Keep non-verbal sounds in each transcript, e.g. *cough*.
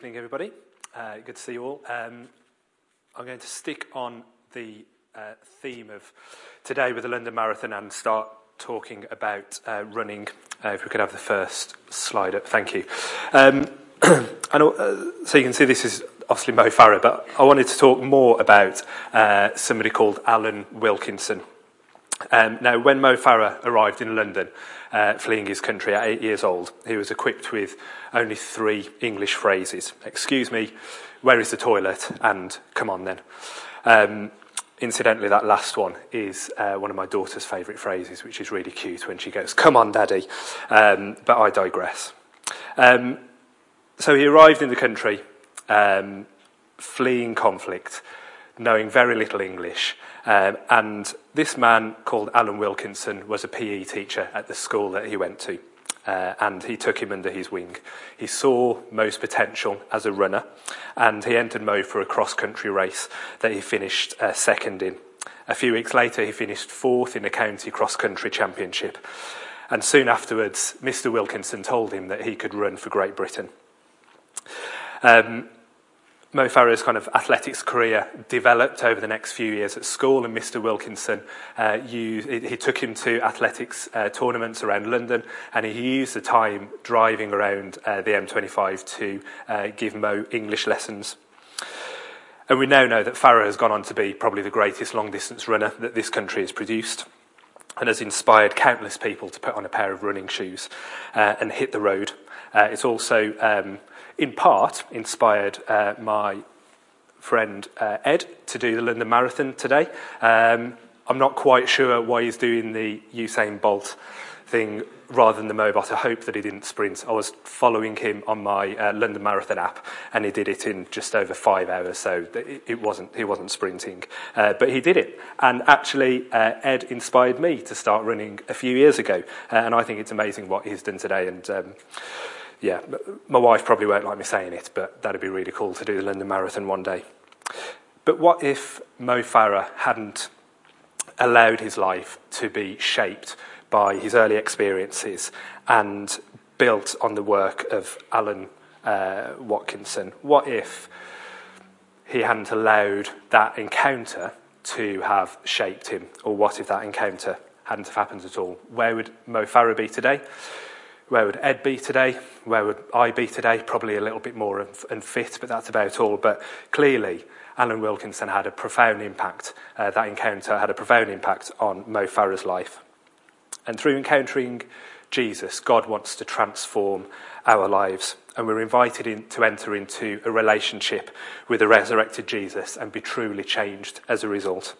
Good evening, everybody. Uh, good to see you all. Um, I'm going to stick on the uh, theme of today with the London Marathon and start talking about uh, running. Uh, if we could have the first slide up, thank you. Um, *clears throat* know, uh, so you can see this is obviously Mo Farah, but I wanted to talk more about uh, somebody called Alan Wilkinson. Um, now, when Mo Farah arrived in London, uh, fleeing his country at eight years old, he was equipped with only three English phrases Excuse me, where is the toilet? And come on then. Um, incidentally, that last one is uh, one of my daughter's favourite phrases, which is really cute when she goes, Come on, Daddy. Um, but I digress. Um, so he arrived in the country, um, fleeing conflict, knowing very little English. Um, and this man called Alan Wilkinson was a PE teacher at the school that he went to. Uh, and he took him under his wing. He saw Mo's potential as a runner, and he entered Mo for a cross country race that he finished uh, second in. A few weeks later, he finished fourth in the county cross country championship. And soon afterwards, Mr. Wilkinson told him that he could run for Great Britain. Um, Mo Farah's kind of athletics career developed over the next few years at school, and Mr. Wilkinson, uh, used, he took him to athletics uh, tournaments around London, and he used the time driving around uh, the M25 to uh, give Mo English lessons. And we now know that Farah has gone on to be probably the greatest long distance runner that this country has produced and has inspired countless people to put on a pair of running shoes uh, and hit the road. Uh, it's also um, in part inspired uh, my friend uh, Ed to do the London Marathon today. Um, I'm not quite sure why he's doing the Usain Bolt thing rather than the Mobot. I hope that he didn't sprint. I was following him on my uh, London Marathon app, and he did it in just over five hours. So it, wasn't he wasn't sprinting, uh, but he did it. And actually, uh, Ed inspired me to start running a few years ago, uh, and I think it's amazing what he's done today. And um, yeah, my wife probably won't like me saying it, but that'd be really cool to do the London Marathon one day. But what if Mo Farah hadn't allowed his life to be shaped by his early experiences and built on the work of Alan uh, Watkinson? What if he hadn't allowed that encounter to have shaped him? Or what if that encounter hadn't have happened at all? Where would Mo Farah be today? Where would Ed be today? Where would I be today? Probably a little bit more unfit, but that's about all. But clearly, Alan Wilkinson had a profound impact. Uh, that encounter had a profound impact on Mo Farah's life. And through encountering Jesus, God wants to transform our lives. And we're invited in, to enter into a relationship with the resurrected Jesus and be truly changed as a result.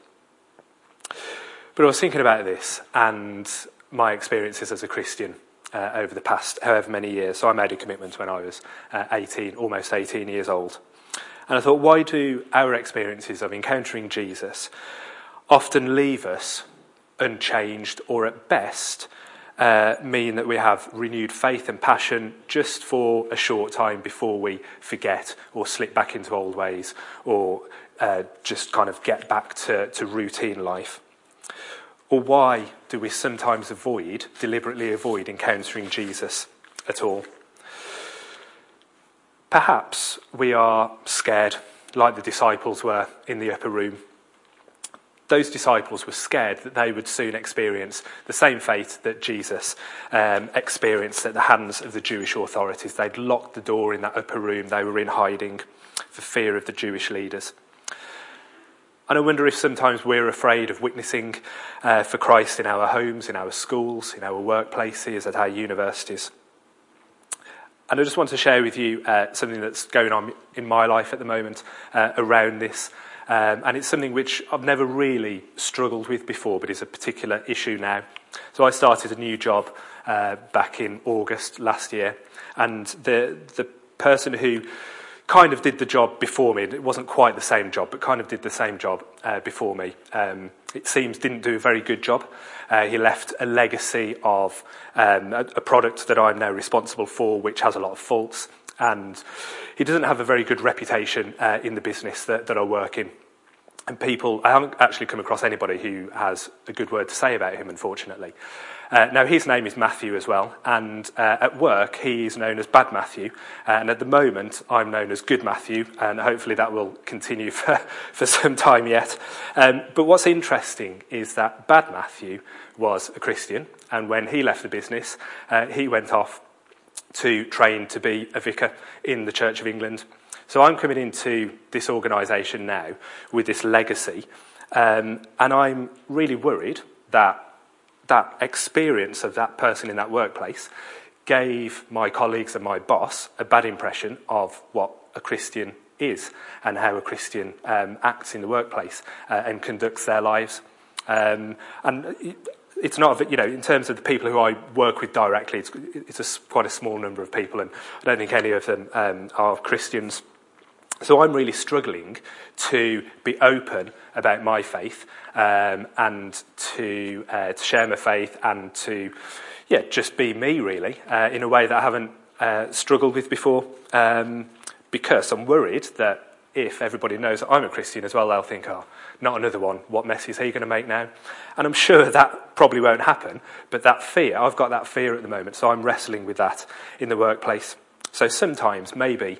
But I was thinking about this and my experiences as a Christian uh, over the past however many years. So I made a commitment when I was uh, 18, almost 18 years old. And I thought, why do our experiences of encountering Jesus often leave us unchanged or at best uh, mean that we have renewed faith and passion just for a short time before we forget or slip back into old ways or uh, just kind of get back to, to routine life? Or why do we sometimes avoid, deliberately avoid, encountering Jesus at all? Perhaps we are scared, like the disciples were in the upper room. Those disciples were scared that they would soon experience the same fate that Jesus um, experienced at the hands of the Jewish authorities. They'd locked the door in that upper room, they were in hiding for fear of the Jewish leaders. And I wonder if sometimes we're afraid of witnessing uh, for Christ in our homes, in our schools, in our workplaces, at our universities. And I just want to share with you uh, something that's going on in my life at the moment uh, around this. Um, and it's something which I've never really struggled with before, but is a particular issue now. So I started a new job uh, back in August last year, and the the person who kind of did the job before me. It wasn't quite the same job, but kind of did the same job uh, before me. Um, it seems didn't do a very good job. Uh, he left a legacy of um, a, a product that I'm now responsible for, which has a lot of faults, and he doesn't have a very good reputation uh, in the business that, that I work in. And people, I haven't actually come across anybody who has a good word to say about him, unfortunately. Uh, now, his name is Matthew as well, and uh, at work he is known as Bad Matthew, and at the moment I'm known as Good Matthew, and hopefully that will continue *laughs* for, for some time yet. Um, but what's interesting is that Bad Matthew was a Christian, and when he left the business, uh, he went off to train to be a vicar in the Church of England. So I'm coming into this organisation now with this legacy, um, and I'm really worried that that experience of that person in that workplace gave my colleagues and my boss a bad impression of what a Christian is and how a Christian um, acts in the workplace uh, and conducts their lives. Um, and it's not, you know, in terms of the people who I work with directly, it's, it's a, quite a small number of people, and I don't think any of them um, are Christians. So I'm really struggling to be open about my faith um, and to, uh, to share my faith and to, yeah, just be me really uh, in a way that I haven't uh, struggled with before. Um, because I'm worried that if everybody knows that I'm a Christian as well, they'll think, oh, not another one. What mess is he going to make now? And I'm sure *laughs* that probably won't happen. But that fear, I've got that fear at the moment, so I'm wrestling with that in the workplace. So sometimes, maybe,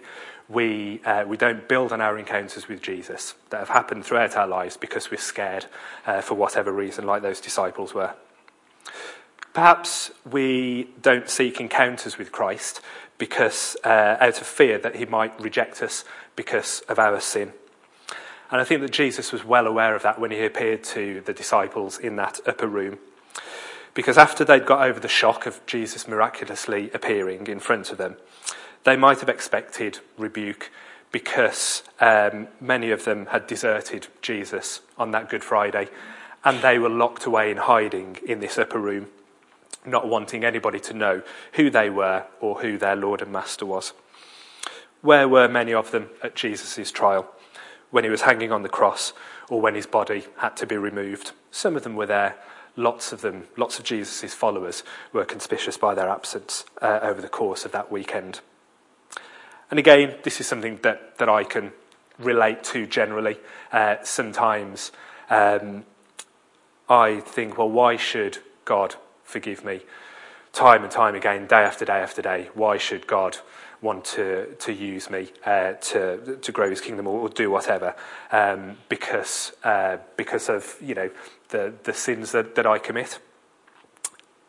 we, uh, we don't build on our encounters with Jesus that have happened throughout our lives because we're scared uh, for whatever reason, like those disciples were. Perhaps we don't seek encounters with Christ because uh, out of fear that he might reject us because of our sin. And I think that Jesus was well aware of that when he appeared to the disciples in that upper room. Because after they'd got over the shock of Jesus miraculously appearing in front of them, they might have expected rebuke because um, many of them had deserted Jesus on that Good Friday and they were locked away in hiding in this upper room, not wanting anybody to know who they were or who their Lord and Master was. Where were many of them at Jesus' trial when he was hanging on the cross or when his body had to be removed? Some of them were there. Lots of them, lots of Jesus' followers, were conspicuous by their absence uh, over the course of that weekend. And again, this is something that, that I can relate to generally. Uh, sometimes um, I think, well, why should God forgive me? Time and time again, day after day after day, why should God want to, to use me uh, to, to grow his kingdom or, or do whatever um, because, uh, because of you know, the, the sins that, that I commit?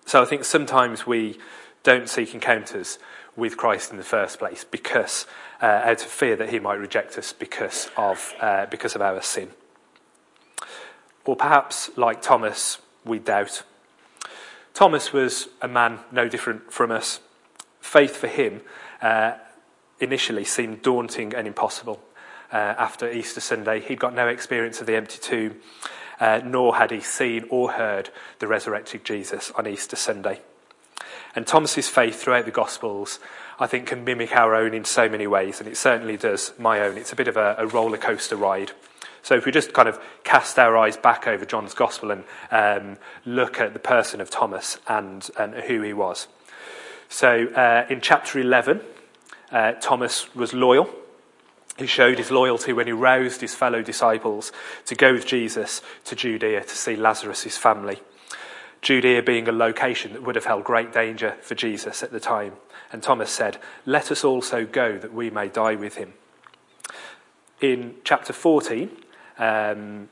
So I think sometimes we don't seek encounters with Christ in the first place because uh, out of fear that he might reject us because of, uh, because of our sin. Or perhaps, like Thomas, we doubt. Thomas was a man no different from us. Faith for him uh, initially seemed daunting and impossible. Uh, after Easter Sunday, he'd got no experience of the empty tomb, uh, nor had he seen or heard the resurrected Jesus on Easter Sunday. And Thomas's faith throughout the Gospels, I think, can mimic our own in so many ways, and it certainly does my own. It's a bit of a, a roller coaster ride. So if we just kind of cast our eyes back over John's Gospel and um, look at the person of Thomas and, and who he was. So uh, in chapter 11, uh, Thomas was loyal. He showed his loyalty when he roused his fellow disciples to go with Jesus to Judea to see Lazarus' family. Judea being a location that would have held great danger for Jesus at the time. And Thomas said, Let us also go that we may die with him. In chapter 14, um,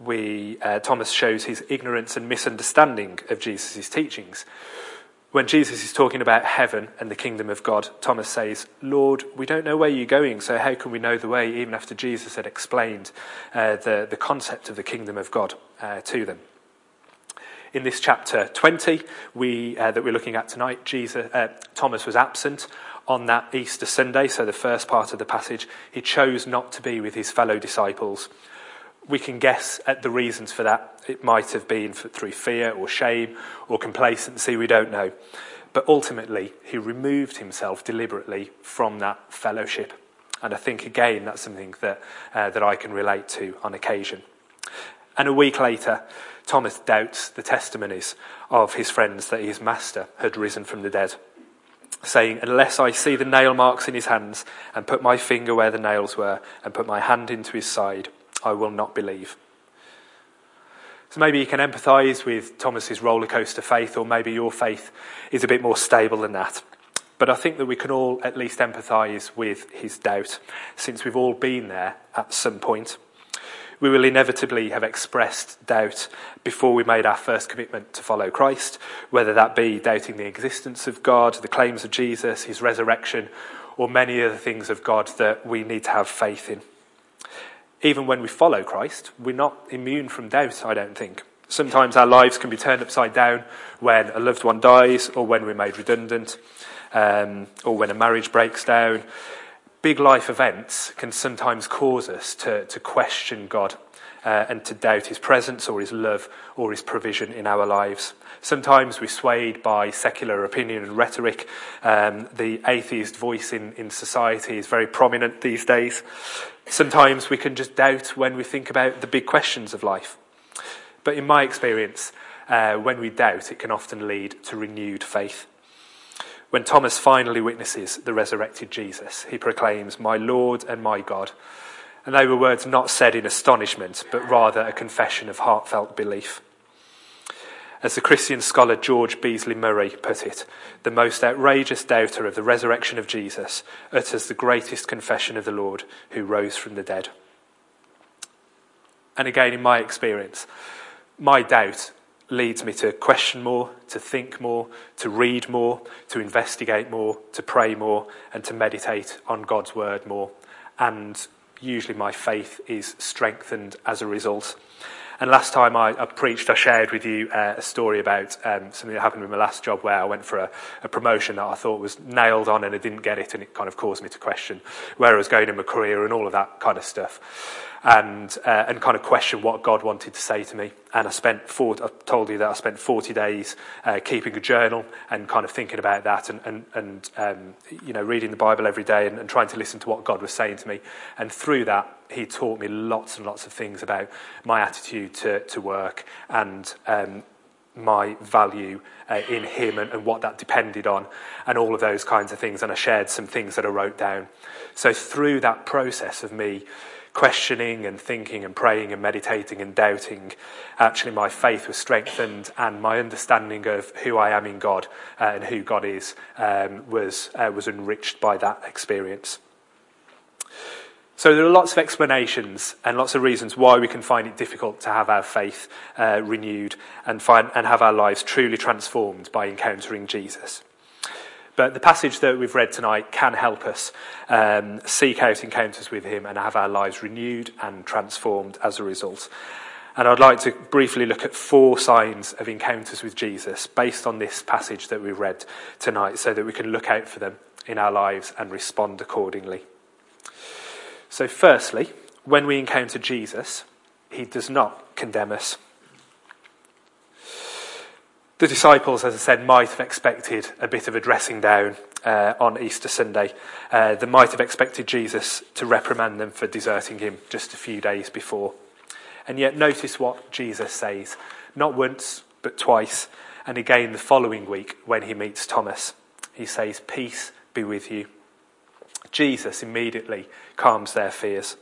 we, uh, Thomas shows his ignorance and misunderstanding of Jesus' teachings. When Jesus is talking about heaven and the kingdom of God, Thomas says, Lord, we don't know where you're going, so how can we know the way, even after Jesus had explained uh, the, the concept of the kingdom of God uh, to them? In this chapter 20 we, uh, that we're looking at tonight, Jesus, uh, Thomas was absent on that Easter Sunday, so the first part of the passage. He chose not to be with his fellow disciples. We can guess at the reasons for that. It might have been for, through fear or shame or complacency, we don't know. But ultimately, he removed himself deliberately from that fellowship. And I think, again, that's something that, uh, that I can relate to on occasion. And a week later, Thomas doubts the testimonies of his friends that his master had risen from the dead, saying, Unless I see the nail marks in his hands, and put my finger where the nails were, and put my hand into his side, I will not believe. So maybe you can empathise with Thomas's roller coaster faith, or maybe your faith is a bit more stable than that. But I think that we can all at least empathise with his doubt, since we've all been there at some point. We will inevitably have expressed doubt before we made our first commitment to follow Christ, whether that be doubting the existence of God, the claims of Jesus, his resurrection, or many other things of God that we need to have faith in. Even when we follow Christ, we're not immune from doubt, I don't think. Sometimes our lives can be turned upside down when a loved one dies or when we're made redundant um, or when a marriage breaks down. Big life events can sometimes cause us to, to question God uh, and to doubt his presence or his love or his provision in our lives. Sometimes we're swayed by secular opinion and rhetoric. Um, the atheist voice in, in society is very prominent these days. Sometimes we can just doubt when we think about the big questions of life. But in my experience, uh, when we doubt, it can often lead to renewed faith. When Thomas finally witnesses the resurrected Jesus, he proclaims, My Lord and my God. And they were words not said in astonishment, but rather a confession of heartfelt belief. As the Christian scholar George Beasley Murray put it, the most outrageous doubter of the resurrection of Jesus utters the greatest confession of the Lord who rose from the dead. And again, in my experience, my doubt leads me to question more, to think more, to read more, to investigate more, to pray more, and to meditate on God's word more. And usually my faith is strengthened as a result. And last time I, I preached, I shared with you uh, a story about um, something that happened with my last job where I went for a, a, promotion that I thought was nailed on and I didn't get it, and it kind of caused me to question where I was going in my career and all of that kind of stuff and, uh, and kind of question what God wanted to say to me. And I spent, four, I told you that I spent 40 days uh, keeping a journal and kind of thinking about that and, and, and um, you know, reading the Bible every day and, and trying to listen to what God was saying to me. And through that, he taught me lots and lots of things about my attitude to, to work and um, my value uh, in him and, and, what that depended on, and all of those kinds of things. And I shared some things that I wrote down. So, through that process of me questioning and thinking and praying and meditating and doubting, actually my faith was strengthened and my understanding of who I am in God uh, and who God is um, was, uh, was enriched by that experience. So there are lots of explanations and lots of reasons why we can find it difficult to have our faith uh, renewed and, find, and have our lives truly transformed by encountering Jesus. But the passage that we've read tonight can help us um, seek out encounters with Him and have our lives renewed and transformed as a result. And I'd like to briefly look at four signs of encounters with Jesus based on this passage that we've read tonight so that we can look out for them in our lives and respond accordingly. So, firstly, when we encounter Jesus, He does not condemn us. The disciples, as I said, might have expected a bit of a dressing down uh, on Easter Sunday. Uh, they might have expected Jesus to reprimand them for deserting him just a few days before. And yet, notice what Jesus says not once, but twice, and again the following week when he meets Thomas. He says, Peace be with you. Jesus immediately calms their fears.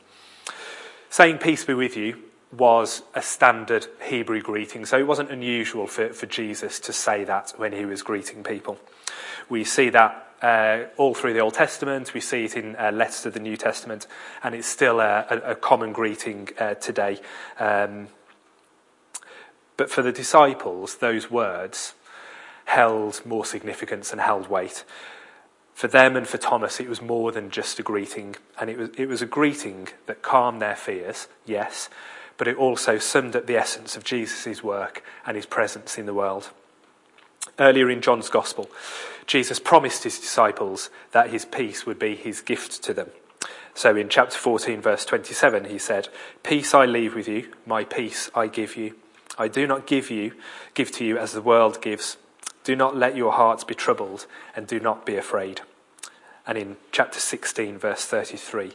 Saying, Peace be with you, was a standard Hebrew greeting. So it wasn't unusual for, for Jesus to say that when he was greeting people. We see that uh, all through the Old Testament, we see it in uh, letters to the New Testament, and it's still a, a, a common greeting uh, today. Um, but for the disciples, those words held more significance and held weight. For them and for Thomas, it was more than just a greeting, and it was, it was a greeting that calmed their fears, yes, but it also summed up the essence of Jesus' work and his presence in the world. Earlier in John's Gospel, Jesus promised his disciples that his peace would be his gift to them. So in chapter 14, verse 27, he said, Peace I leave with you, my peace I give you. I do not give you, give to you as the world gives. Do not let your hearts be troubled, and do not be afraid. And in chapter 16, verse 33,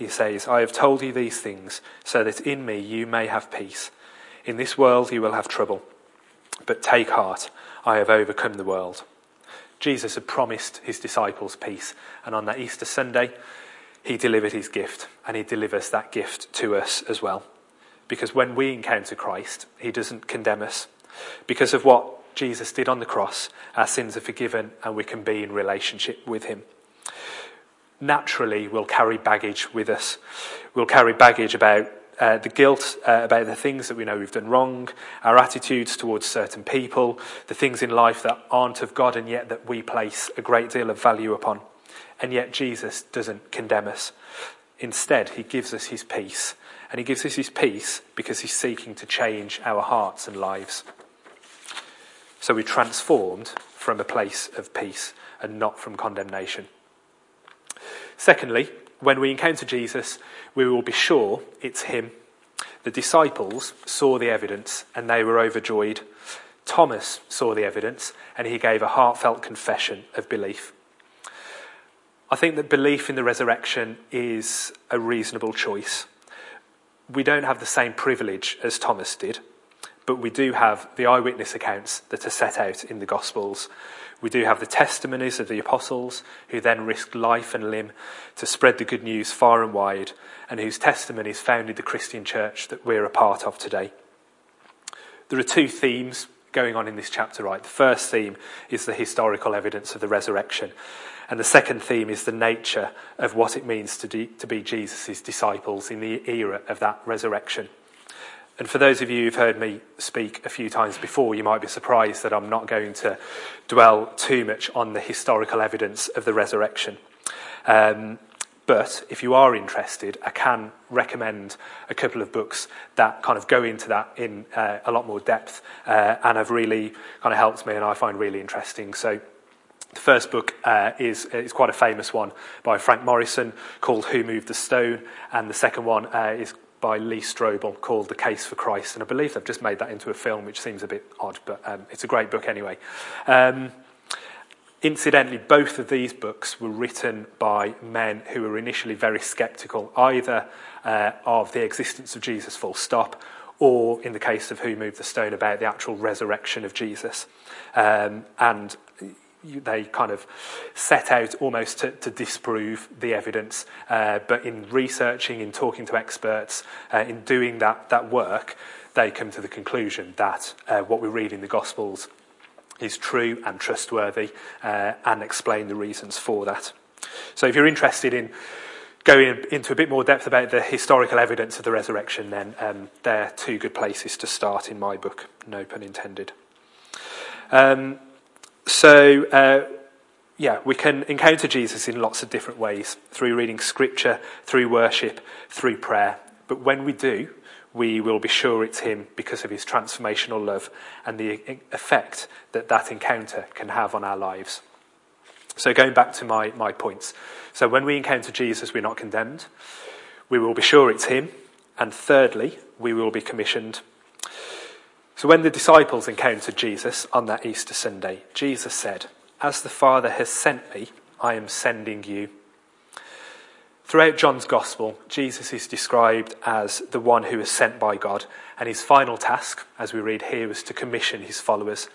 he says, I have told you these things so that in me you may have peace. In this world you will have trouble, but take heart, I have overcome the world. Jesus had promised his disciples peace, and on that Easter Sunday, he delivered his gift, and he delivers that gift to us as well. Because when we encounter Christ, he doesn't condemn us. Because of what Jesus did on the cross, our sins are forgiven and we can be in relationship with him. Naturally, we'll carry baggage with us. We'll carry baggage about uh, the guilt uh, about the things that we know we've done wrong, our attitudes towards certain people, the things in life that aren't of God and yet that we place a great deal of value upon. And yet Jesus doesn't condemn us. Instead, he gives us his peace. And he gives us his peace because he's seeking to change our hearts and lives. So we're transformed from a place of peace and not from condemnation. Secondly, when we encounter Jesus, we will be sure it's him. The disciples saw the evidence and they were overjoyed. Thomas saw the evidence and he gave a heartfelt confession of belief. I think that belief in the resurrection is a reasonable choice. We don't have the same privilege as Thomas did, but we do have the eyewitness accounts that are set out in the Gospels. We do have the testimonies of the apostles who then risked life and limb to spread the good news far and wide, and whose testimonies founded the Christian church that we're a part of today. There are two themes going on in this chapter, right? The first theme is the historical evidence of the resurrection. And the second theme is the nature of what it means to, de- to be Jesus' disciples in the era of that resurrection. And for those of you who've heard me speak a few times before, you might be surprised that I'm not going to dwell too much on the historical evidence of the resurrection. Um, but if you are interested, I can recommend a couple of books that kind of go into that in uh, a lot more depth uh, and have really kind of helped me and I find really interesting. So the first book uh, is, is quite a famous one by Frank Morison called Who Moved the Stone, and the second one uh, is by Lee Strobel called The Case for Christ. And I believe they've just made that into a film, which seems a bit odd, but um, it's a great book anyway. Um, incidentally, both of these books were written by men who were initially very skeptical, either uh, of the existence of Jesus, full stop, or in the case of Who Moved the Stone, about the actual resurrection of Jesus. Um, and they kind of set out almost to, to disprove the evidence. Uh, but in researching, in talking to experts, uh, in doing that, that work, they come to the conclusion that uh, what we read in the Gospels is true and trustworthy uh, and explain the reasons for that. So if you're interested in going into a bit more depth about the historical evidence of the resurrection, then um, they're two good places to start in my book, no pun intended. Um, so, uh, yeah, we can encounter Jesus in lots of different ways through reading scripture, through worship, through prayer. But when we do, we will be sure it's Him because of His transformational love and the effect that that encounter can have on our lives. So, going back to my, my points. So, when we encounter Jesus, we're not condemned. We will be sure it's Him. And thirdly, we will be commissioned. So when the disciples encountered Jesus on that Easter Sunday, Jesus said, As the Father has sent me, I am sending you. Throughout John's Gospel, Jesus is described as the one who is sent by God, and his final task, as we read here, was to commission his followers.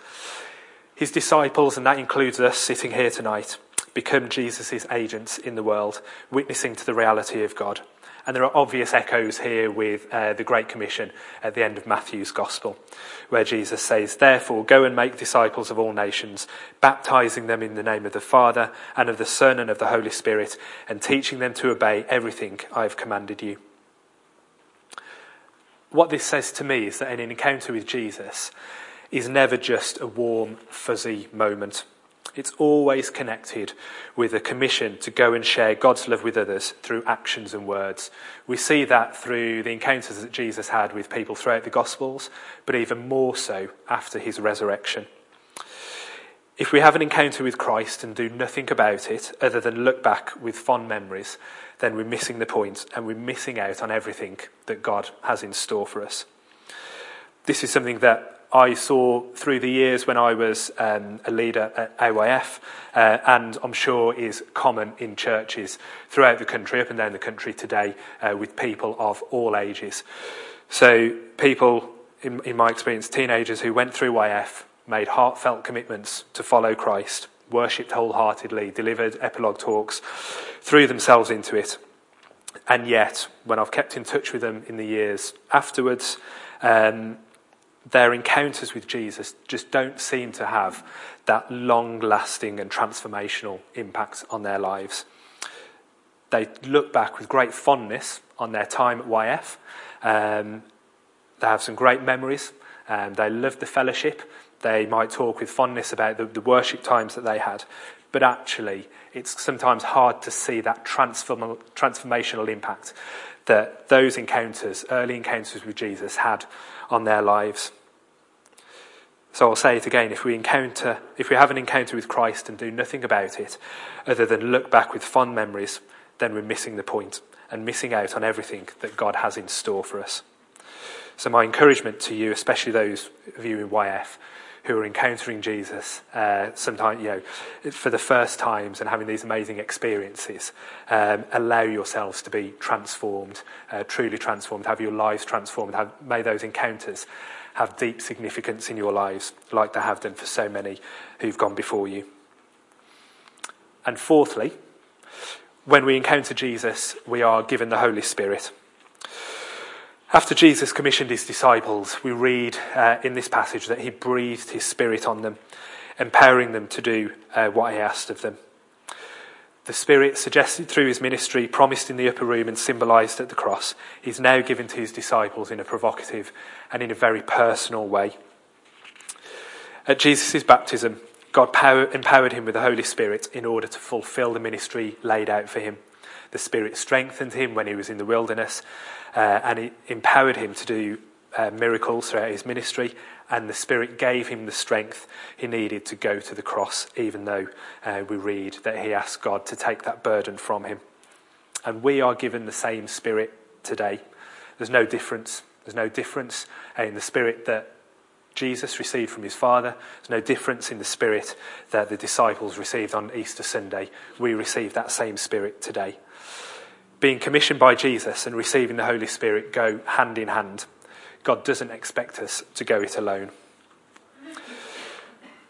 His disciples, and that includes us sitting here tonight, become Jesus' agents in the world, witnessing to the reality of God. And there are obvious echoes here with uh, the Great Commission at the end of Matthew's Gospel, where Jesus says, Therefore, go and make disciples of all nations, baptizing them in the name of the Father, and of the Son, and of the Holy Spirit, and teaching them to obey everything I have commanded you. What this says to me is that an encounter with Jesus is never just a warm, fuzzy moment it's always connected with a commission to go and share God's love with others through actions and words. We see that through the encounters that Jesus had with people throughout the Gospels, but even more so after his resurrection. If we have an encounter with Christ and do nothing about it other than look back with fond memories, then we're missing the point and we're missing out on everything that God has in store for us. This is something that I saw through the years when I was um, a leader at AYF, uh, and I'm sure is common in churches throughout the country, up and down the country today, uh, with people of all ages. So, people, in, in my experience, teenagers who went through YF, made heartfelt commitments to follow Christ, worshipped wholeheartedly, delivered epilogue talks, threw themselves into it, And yet, when I've kept in touch with them in the years afterwards, um, their encounters with Jesus just don't seem to have that long lasting and transformational impact on their lives. They look back with great fondness on their time at YF. Um, they have some great memories. Um, they love the fellowship. They might talk with fondness about the, the worship times that they had. But actually, it's sometimes hard to see that transform- transformational impact that those encounters, early encounters with Jesus, had on their lives. So I'll say it again if we encounter, if we have an encounter with Christ and do nothing about it, other than look back with fond memories, then we're missing the point and missing out on everything that God has in store for us. So my encouragement to you, especially those of you in YF, who are encountering Jesus, uh, sometimes, you know, for the first times and having these amazing experiences, um, allow yourselves to be transformed, uh, truly transformed, have your lives transformed, have, may those encounters have deep significance in your lives, like they have done for so many who've gone before you. And fourthly, when we encounter Jesus, we are given the Holy Spirit. After Jesus commissioned his disciples, we read uh, in this passage that he breathed his spirit on them, empowering them to do uh, what he asked of them. The Spirit, suggested through his ministry, promised in the upper room, and symbolised at the cross, is now given to his disciples in a provocative and in a very personal way. At Jesus' baptism, God power, empowered him with the Holy Spirit in order to fulfill the ministry laid out for him. The Spirit strengthened him when he was in the wilderness, uh, and it empowered him to do uh, miracles throughout his ministry, and the Spirit gave him the strength he needed to go to the cross, even though uh, we read that he asked God to take that burden from him. And we are given the same Spirit today. There's no difference. There's no difference in the Spirit that Jesus received from his Father. There's no difference in the Spirit that the disciples received on Easter Sunday. We receive that same Spirit today. Being commissioned by Jesus and receiving the Holy Spirit go hand in hand. God doesn't expect us to go it alone.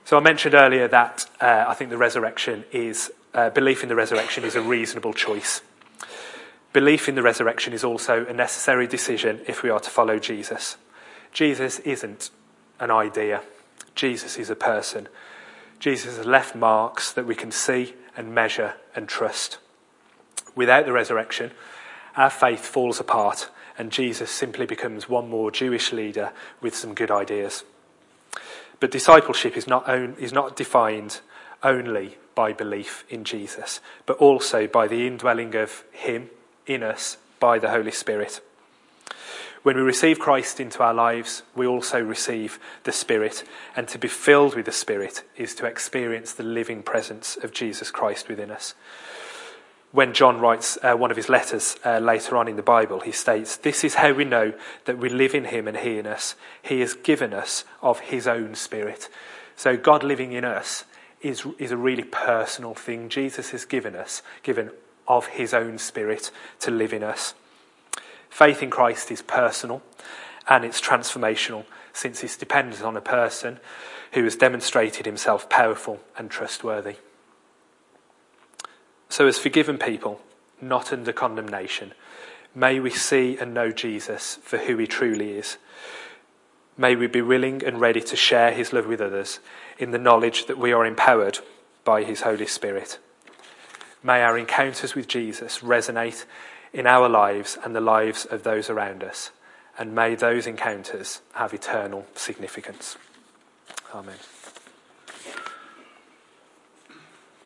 So I mentioned earlier that uh, I think the resurrection is, uh, belief in the resurrection is a reasonable choice. Belief in the resurrection is also a necessary decision if we are to follow Jesus. Jesus isn't an idea, Jesus is a person. Jesus has left marks that we can see and measure and trust. Without the resurrection, our faith falls apart and Jesus simply becomes one more Jewish leader with some good ideas. But discipleship is not, is not defined only by belief in Jesus, but also by the indwelling of Him in us by the Holy Spirit. When we receive Christ into our lives, we also receive the Spirit, and to be filled with the Spirit is to experience the living presence of Jesus Christ within us when John writes uh, one of his letters uh, later on in the Bible, he states, This is how we know that we live in him and he in us. He has given us of his own spirit. So God living in us is, is a really personal thing. Jesus has given us, given of his own spirit to live in us. Faith in Christ is personal and it's transformational since it's dependent on a person who has demonstrated himself powerful and trustworthy. So, as forgiven people, not under condemnation, may we see and know Jesus for who he truly is. May we be willing and ready to share his love with others in the knowledge that we are empowered by his Holy Spirit. May our encounters with Jesus resonate in our lives and the lives of those around us, and may those encounters have eternal significance. Amen.